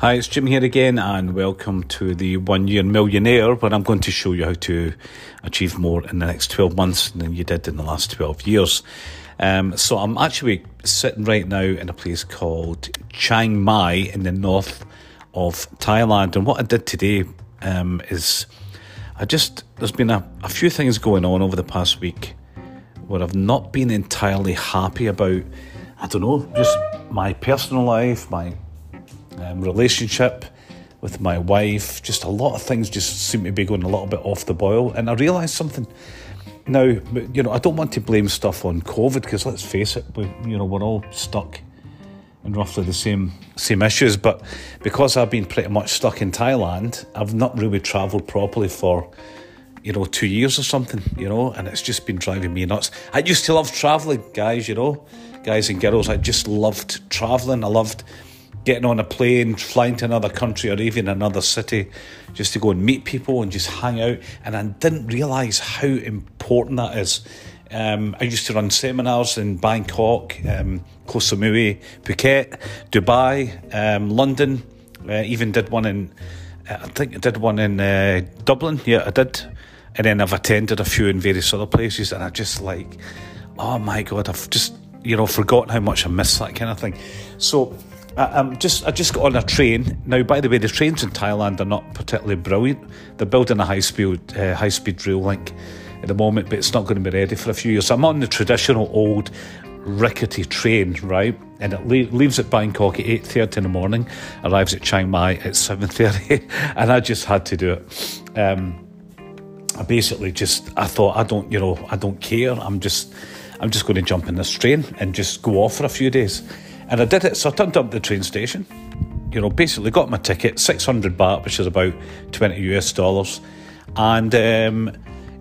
Hi, it's Jim here again, and welcome to the One Year Millionaire, where I'm going to show you how to achieve more in the next 12 months than you did in the last 12 years. Um, so, I'm actually sitting right now in a place called Chiang Mai in the north of Thailand. And what I did today um, is I just, there's been a, a few things going on over the past week where I've not been entirely happy about, I don't know, just my personal life, my um, relationship with my wife. Just a lot of things just seem to be going a little bit off the boil. And I realised something. Now, you know, I don't want to blame stuff on COVID because let's face it, we, you know, we're all stuck in roughly the same same issues. But because I've been pretty much stuck in Thailand, I've not really travelled properly for you know two years or something. You know, and it's just been driving me nuts. I used to love travelling, guys. You know, guys and girls. I just loved travelling. I loved getting on a plane, flying to another country or even another city just to go and meet people and just hang out. And I didn't realise how important that is. Um, I used to run seminars in Bangkok, um, Koh Samui, Phuket, Dubai, um, London. Uh, even did one in, uh, I think I did one in uh, Dublin. Yeah, I did. And then I've attended a few in various other places, and I just like, oh my god, I've just you know forgotten how much I miss that kind of thing. So I, am just I just got on a train now. By the way, the trains in Thailand are not particularly brilliant. They're building a high speed uh, high speed rail link at the moment, but it's not going to be ready for a few years. So I'm on the traditional old rickety train, right? And it le- leaves at Bangkok at eight thirty in the morning, arrives at Chiang Mai at seven thirty, and I just had to do it. Um, I basically just I thought I don't you know I don't care. I'm just I'm just going to jump in this train and just go off for a few days. And I did it, so I turned up at the train station, you know, basically got my ticket, 600 baht, which is about 20 US dollars, and um,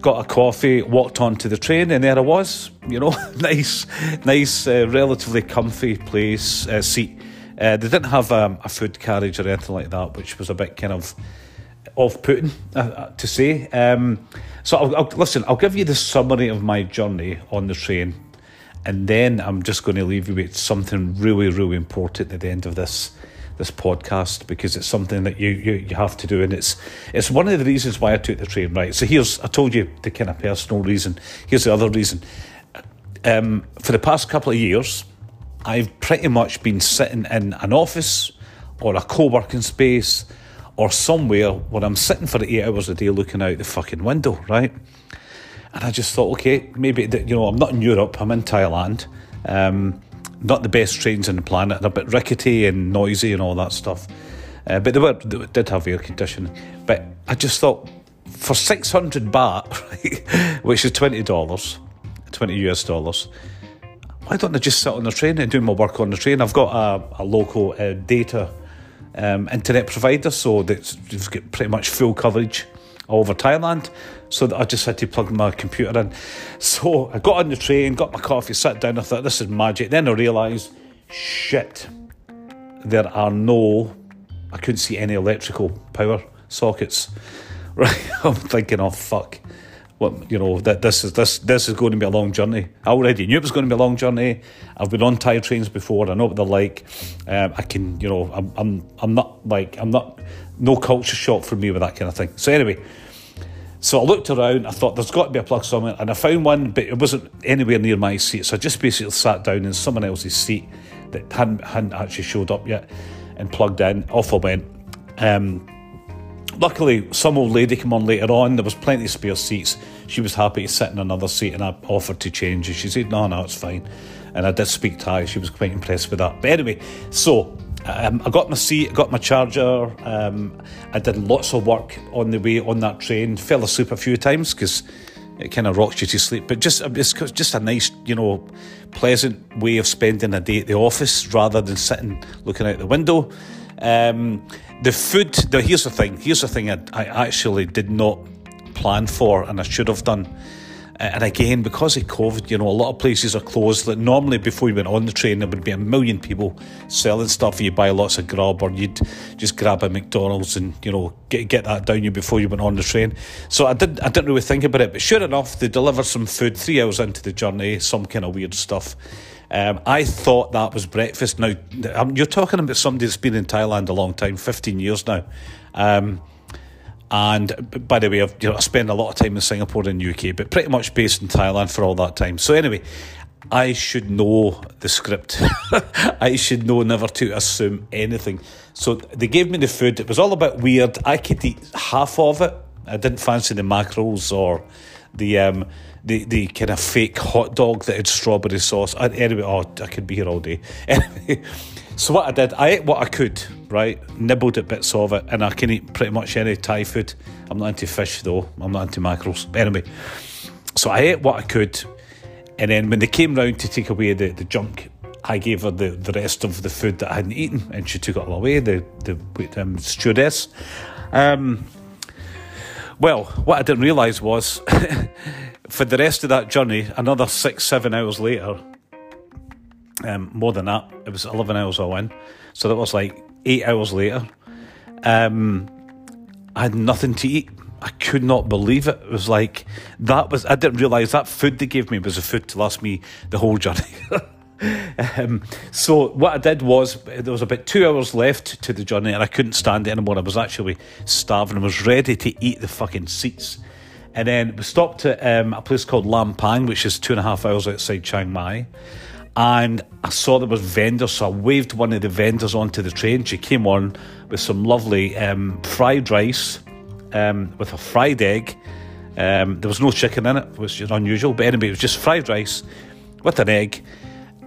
got a coffee, walked onto the train, and there I was, you know, nice, nice, uh, relatively comfy place, uh, seat. Uh, they didn't have um, a food carriage or anything like that, which was a bit kind of off-putting uh, uh to say. Um, so I'll, I'll, listen. I'll give you the summary of my journey on the train and then I'm just going to leave you with something really, really important at the end of this this podcast because it's something that you, you, you have to do and it's it's one of the reasons why I took the train right? So here's I told you the kind of personal reason. Here's the other reason. Um, for the past couple of years I've pretty much been sitting in an office or a co-working space or somewhere where I'm sitting for eight hours a day looking out the fucking window right and I just thought, okay, maybe, you know, I'm not in Europe, I'm in Thailand. Um, not the best trains on the planet, they're a bit rickety and noisy and all that stuff. Uh, but they, were, they did have air conditioning. But I just thought, for 600 baht, right, which is $20, 20 US dollars, why don't I just sit on the train and do my work on the train? I've got a, a local uh, data um, internet provider, so that's got pretty much full coverage over Thailand. So I just had to plug my computer in. So I got on the train, got my coffee, sat down. I thought this is magic. Then I realised, shit, there are no. I couldn't see any electrical power sockets. Right, I'm thinking, oh fuck, what you know that this is this this is going to be a long journey. I already knew it was going to be a long journey. I've been on Thai trains before. I know what they're like. Um, I can, you know, I'm I'm I'm not like I'm not no culture shock for me with that kind of thing. So anyway. So I looked around, I thought there's got to be a plug somewhere, and I found one, but it wasn't anywhere near my seat. So I just basically sat down in someone else's seat that hadn't, hadn't actually showed up yet and plugged in. Off I went. Um, luckily, some old lady came on later on. There was plenty of spare seats. She was happy to sit in another seat, and I offered to change. And she said, "No, no, it's fine." And I did speak Thai. She was quite impressed with that. But anyway, so um, I got my seat, got my charger. Um, I did lots of work on the way on that train. Fell asleep a few times because it kind of rocks you to sleep. But just it's just a nice, you know, pleasant way of spending a day at the office rather than sitting looking out the window. Um, the food. The, here's the thing. Here's the thing. I, I actually did not plan for, and I should have done. And again, because of COVID, you know, a lot of places are closed. That normally, before you went on the train, there would be a million people selling stuff. You buy lots of grub, or you'd just grab a McDonald's and you know get get that down you before you went on the train. So I didn't I didn't really think about it. But sure enough, they delivered some food three hours into the journey, some kind of weird stuff. Um, I thought that was breakfast. Now, um, you're talking about somebody that's been in Thailand a long time, 15 years now. Um, and by the way, I've you know, I spent a lot of time in Singapore and UK, but pretty much based in Thailand for all that time. So anyway, I should know the script. I should know never to assume anything. So they gave me the food. It was all a bit weird. I could eat half of it. I didn't fancy the mackerels or the um, the the kind of fake hot dog that had strawberry sauce. Anyway, oh, I could be here all day. So what I did, I ate what I could, right? Nibbled at bits of it, and I can eat pretty much any Thai food. I'm not into fish though. I'm not into mackerels. Anyway, so I ate what I could, and then when they came round to take away the, the junk, I gave her the, the rest of the food that I hadn't eaten, and she took it all away. The the um, stewardess. Um, well, what I didn't realise was, for the rest of that journey, another six, seven hours later, um, more than that, it was 11 hours all in. So that was like eight hours later. Um, I had nothing to eat. I could not believe it. It was like, that was, I didn't realise that food they gave me was a food to last me the whole journey. um, so what I did was there was about two hours left to the journey, and I couldn't stand it anymore. I was actually starving. I was ready to eat the fucking seats. And then we stopped at um, a place called Lampang, which is two and a half hours outside Chiang Mai. And I saw there was vendors, so I waved one of the vendors onto the train. She came on with some lovely um, fried rice um, with a fried egg. Um, there was no chicken in it, which is unusual. But anyway, it was just fried rice with an egg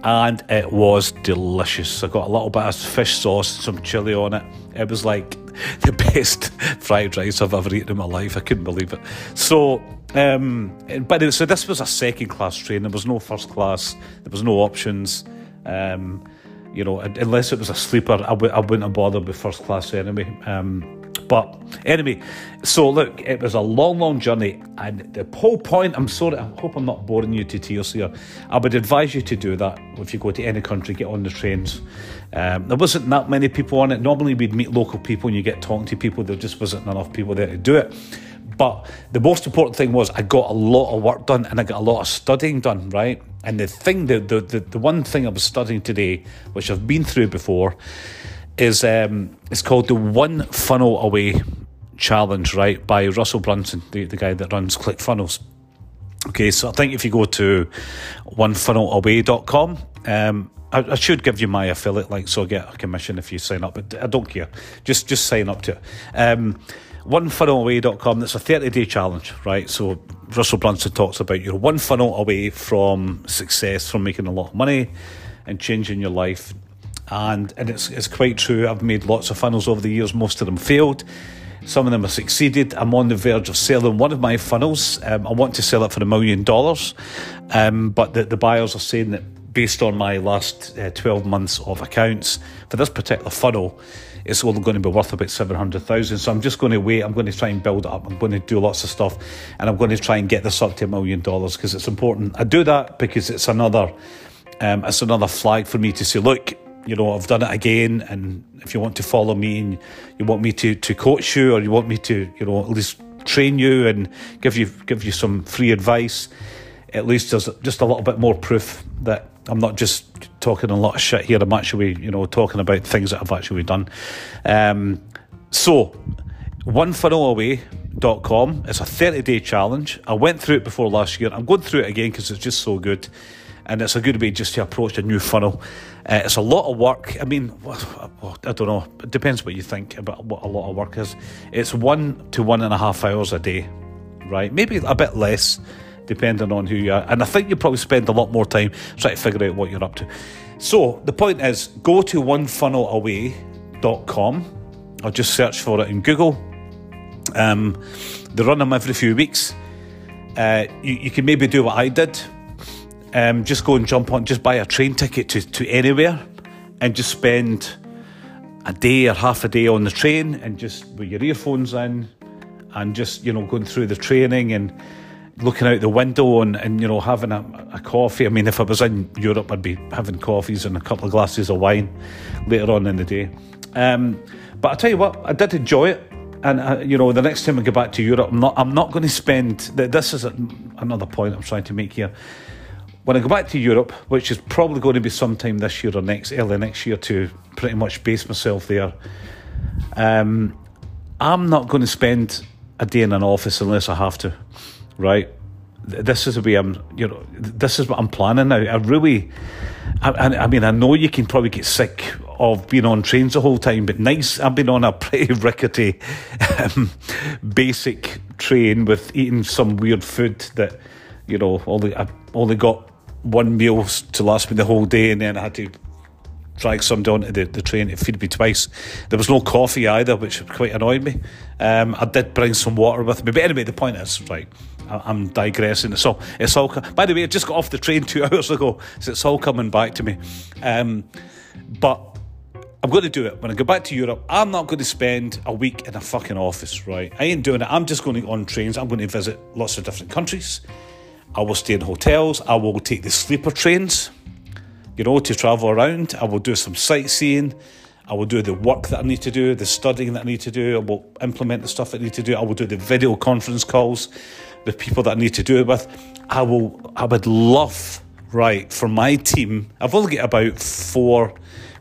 and it was delicious. I got a little bit of fish sauce, some chili on it. It was like the best fried rice I've ever eaten in my life. I couldn't believe it. So, um, but so this was a second class train. There was no first class. There was no options. Um, you know, unless it was a sleeper, I w- I wouldn't have bothered with first class anyway. Um, but anyway, so look, it was a long, long journey, and the whole point. I'm sorry, I hope I'm not boring you to tears here. I would advise you to do that if you go to any country, get on the trains. Um, there wasn't that many people on it. Normally, we'd meet local people and you get talking to people. There just wasn't enough people there to do it. But the most important thing was I got a lot of work done and I got a lot of studying done, right? And the thing, the, the, the, the one thing I was studying today, which I've been through before, is um, it's called the One Funnel Away Challenge, right, by Russell Brunson, the, the guy that runs ClickFunnels. Okay, so I think if you go to onefunnelaway.com, um, I, I should give you my affiliate link so I get a commission if you sign up, but I don't care. Just just sign up to it. Um, onefunnelaway.com, that's a 30 day challenge, right? So Russell Brunson talks about you're one funnel away from success, from making a lot of money and changing your life and and it's it's quite true. I've made lots of funnels over the years. Most of them failed. Some of them have succeeded. I'm on the verge of selling one of my funnels. Um, I want to sell it for a million dollars, um, but the, the buyers are saying that based on my last uh, 12 months of accounts for this particular funnel, it's only going to be worth about 700,000. So I'm just going to wait. I'm going to try and build it up. I'm going to do lots of stuff and I'm going to try and get this up to a million dollars because it's important. I do that because it's another, um, it's another flag for me to say, look, you know, I've done it again. And if you want to follow me and you want me to, to coach you or you want me to, you know, at least train you and give you give you some free advice, at least there's just a little bit more proof that I'm not just talking a lot of shit here. I'm actually, you know, talking about things that I've actually done. Um, so, onefunnelaway.com. It's a 30 day challenge. I went through it before last year. I'm going through it again because it's just so good and it's a good way just to approach a new funnel. Uh, it's a lot of work. I mean, I don't know. It depends what you think about what a lot of work is. It's one to one and a half hours a day, right? Maybe a bit less, depending on who you are. And I think you probably spend a lot more time trying to figure out what you're up to. So the point is, go to onefunnelaway.com. I'll just search for it in Google. Um, they run them every few weeks. Uh, you, you can maybe do what I did um, just go and jump on, just buy a train ticket to, to anywhere and just spend a day or half a day on the train and just with your earphones in and just, you know, going through the training and looking out the window and, and you know, having a, a coffee. I mean, if I was in Europe, I'd be having coffees and a couple of glasses of wine later on in the day. Um, but I'll tell you what, I did enjoy it. And uh, you know, the next time I go back to Europe, I'm not. I'm not going to spend. This is a, another point I'm trying to make here when I go back to Europe, which is probably going to be sometime this year or next, early next year, to pretty much base myself there, um, I'm not going to spend a day in an office unless I have to, right? This is the way I'm, you know, this is what I'm planning now. I really, I, I mean, I know you can probably get sick of being on trains the whole time, but nice. I've been on a pretty rickety, um, basic train with eating some weird food that, you know, only I only got one meal to last me the whole day, and then I had to drag somebody onto the, the train to feed me twice. There was no coffee either, which quite annoyed me. Um, I did bring some water with me, but anyway, the point is, right, I, am digressing. So it's all. By the way, I just got off the train two hours ago, so it's all coming back to me. Um, but I'm going to do it. When I go back to Europe, I'm not going to spend a week in a fucking office, right? I ain't doing it. I'm just going on trains. I'm going to visit lots of different countries. I will stay in hotels. I will take the sleeper trains you know, to travel around. I will do some sightseeing. I will do the work that I need to do, the studying that I need to do. I will implement the stuff that I need to do. I will do the video conference calls with people that I need to do it with. I will. I would love, right, for my team. I've only got about four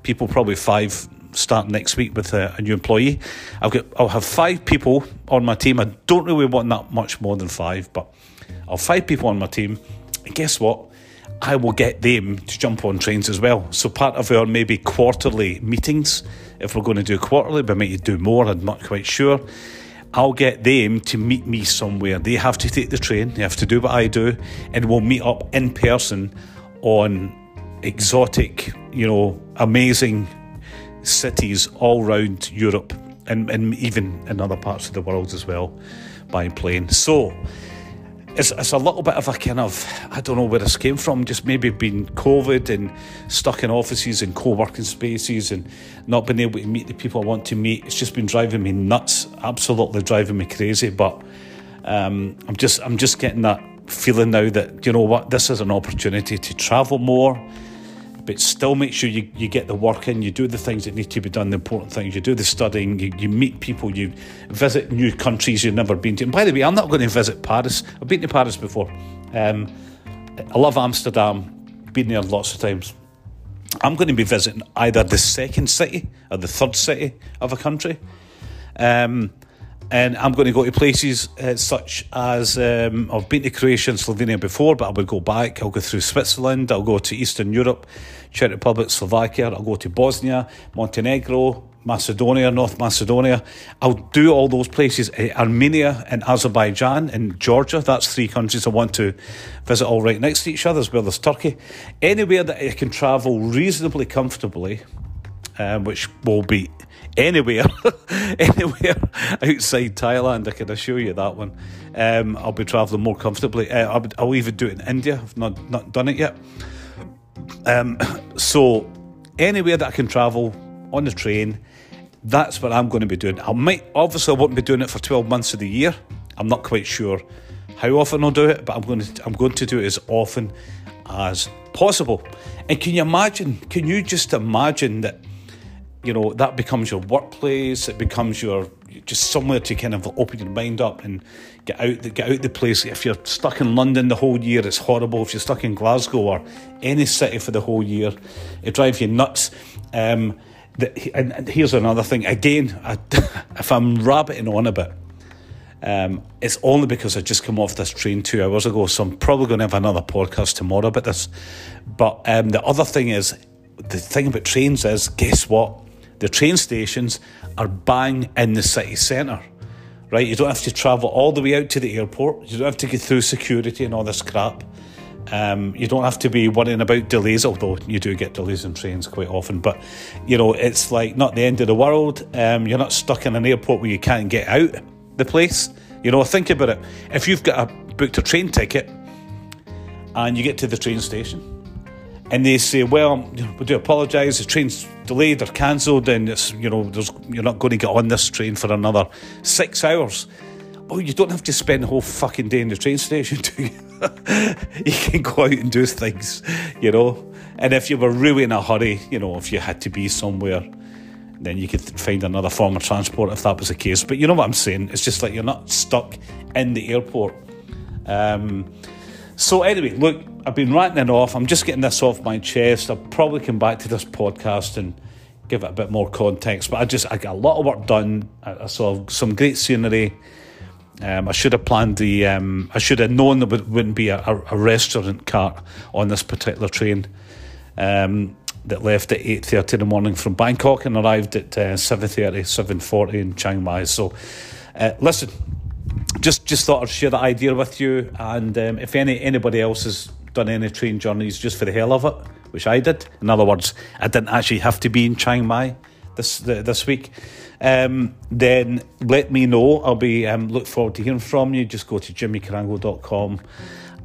people, probably five, starting next week with a, a new employee. I'll get. I'll have five people on my team. I don't really want that much more than five, but I'll five people on my team. And guess what? I will get them to jump on trains as well. So part of our maybe quarterly meetings, if we're going to do quarterly, but might do more, I'm not quite sure. I'll get them to meet me somewhere. They have to take the train, they have to do what I do, and we'll meet up in person on exotic, you know, amazing cities all around Europe and, and even in other parts of the world as well by plane. So it's, it's a little bit of a kind of I don't know where this came from. Just maybe being COVID and stuck in offices and co-working spaces and not being able to meet the people I want to meet. It's just been driving me nuts. Absolutely driving me crazy. But um, I'm just I'm just getting that feeling now that you know what this is an opportunity to travel more but still make sure you, you get the work in, you do the things that need to be done, the important things, you do the studying, you, you meet people, you visit new countries you've never been to. And by the way, I'm not going to visit Paris. I've been to Paris before. Um, I love Amsterdam, been there lots of times. I'm going to be visiting either the second city or the third city of a country. Um, and I'm going to go to places uh, such as um, I've been to Croatia and Slovenia before, but I would go back. I'll go through Switzerland, I'll go to Eastern Europe, Czech Republic, Slovakia, I'll go to Bosnia, Montenegro, Macedonia, North Macedonia. I'll do all those places. Uh, Armenia and Azerbaijan and Georgia. That's three countries I want to visit all right next to each other, as well as Turkey. Anywhere that I can travel reasonably comfortably, um, which will be anywhere, anywhere outside Thailand. I can assure you that one. Um, I'll be travelling more comfortably. Uh, I'll, even do it in India. I've not not done it yet. Um, so anywhere that I can travel on the train, that's what I'm going to be doing. I might obviously I won't be doing it for twelve months of the year. I'm not quite sure how often I'll do it, but I'm going to I'm going to do it as often as possible. And can you imagine? Can you just imagine that? You know that becomes your workplace. It becomes your just somewhere to kind of open your mind up and get out the, get out the place. If you're stuck in London the whole year, it's horrible. If you're stuck in Glasgow or any city for the whole year, it drives you nuts. Um, the, and, and, here's another thing. Again, I, if I'm rabbiting on a bit, um, it's only because I just come off this train two hours ago, so I'm probably going to have another podcast tomorrow about this. But um, the other thing is, the thing about trains is, guess what? The train stations are bang in the city centre, right? You don't have to travel all the way out to the airport. You don't have to get through security and all this crap. Um, you don't have to be worrying about delays, although you do get delays in trains quite often. But you know, it's like not the end of the world. Um, you're not stuck in an airport where you can't get out the place. You know, think about it. If you've got a booked a train ticket and you get to the train station and they say, "Well, we do apologise. The train's delayed or cancelled, and it's you know you're not going to get on this train for another six hours." Oh, you don't have to spend the whole fucking day in the train station, do you? you can go out and do things, you know. And if you were really in a hurry, you know, if you had to be somewhere, then you could find another form of transport if that was the case. But you know what I'm saying? It's just like you're not stuck in the airport. Um, so anyway, look, I've been writing it off. I'm just getting this off my chest. I'll probably come back to this podcast and give it a bit more context. But I just I got a lot of work done. I, saw some great scenery. Um, I should have planned the. Um, I should have known there would, wouldn't be a, a, restaurant cart on this particular train um, that left at eight thirty in the morning from Bangkok and arrived at uh, 7.30, 7.40 in Chiang Mai. So, uh, listen, just just thought I'd share that idea with you. And um, if any anybody else has done any train journeys just for the hell of it, which I did. In other words, I didn't actually have to be in Chiang Mai this this week um, then let me know. I'll be um, look forward to hearing from you. Just go to jimmycarango.com.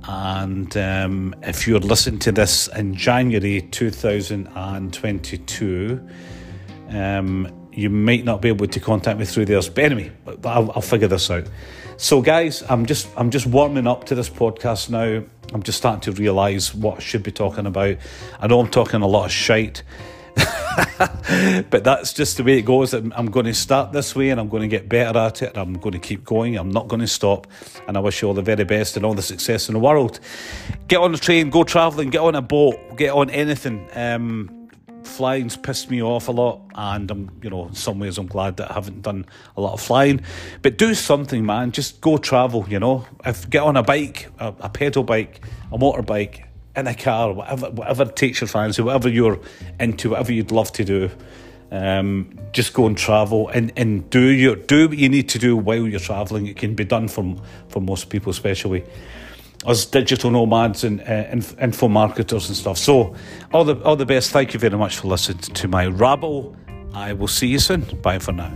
And um, if you're listening to this in January 2022, um, you might not be able to contact me through there. But anyway, I'll, I'll figure this out. So, guys, I'm just I'm just warming up to this podcast now. I'm just starting to realise what I should be talking about. I know I'm talking a lot of shite. but that's just the way it goes. I'm going to start this way and I'm going to get better at it. I'm going to keep going. I'm not going to stop. And I wish you all the very best and all the success in the world. Get on the train, go travelling, get on a boat, get on anything. Um, flying's pissed me off a lot, and I'm, you know, in some ways I'm glad that I haven't done a lot of flying. But do something, man. Just go travel. You know, if get on a bike, a, a pedal bike, a motorbike in a car, whatever whatever takes your fancy, whatever you're into, whatever you'd love to do. Um, just go and travel and, and do your do what you need to do while you're traveling. It can be done for for most people, especially as digital nomads and uh, info marketers and stuff. So, all the all the best. Thank you very much for listening to my rabble. I will see you soon. Bye for now.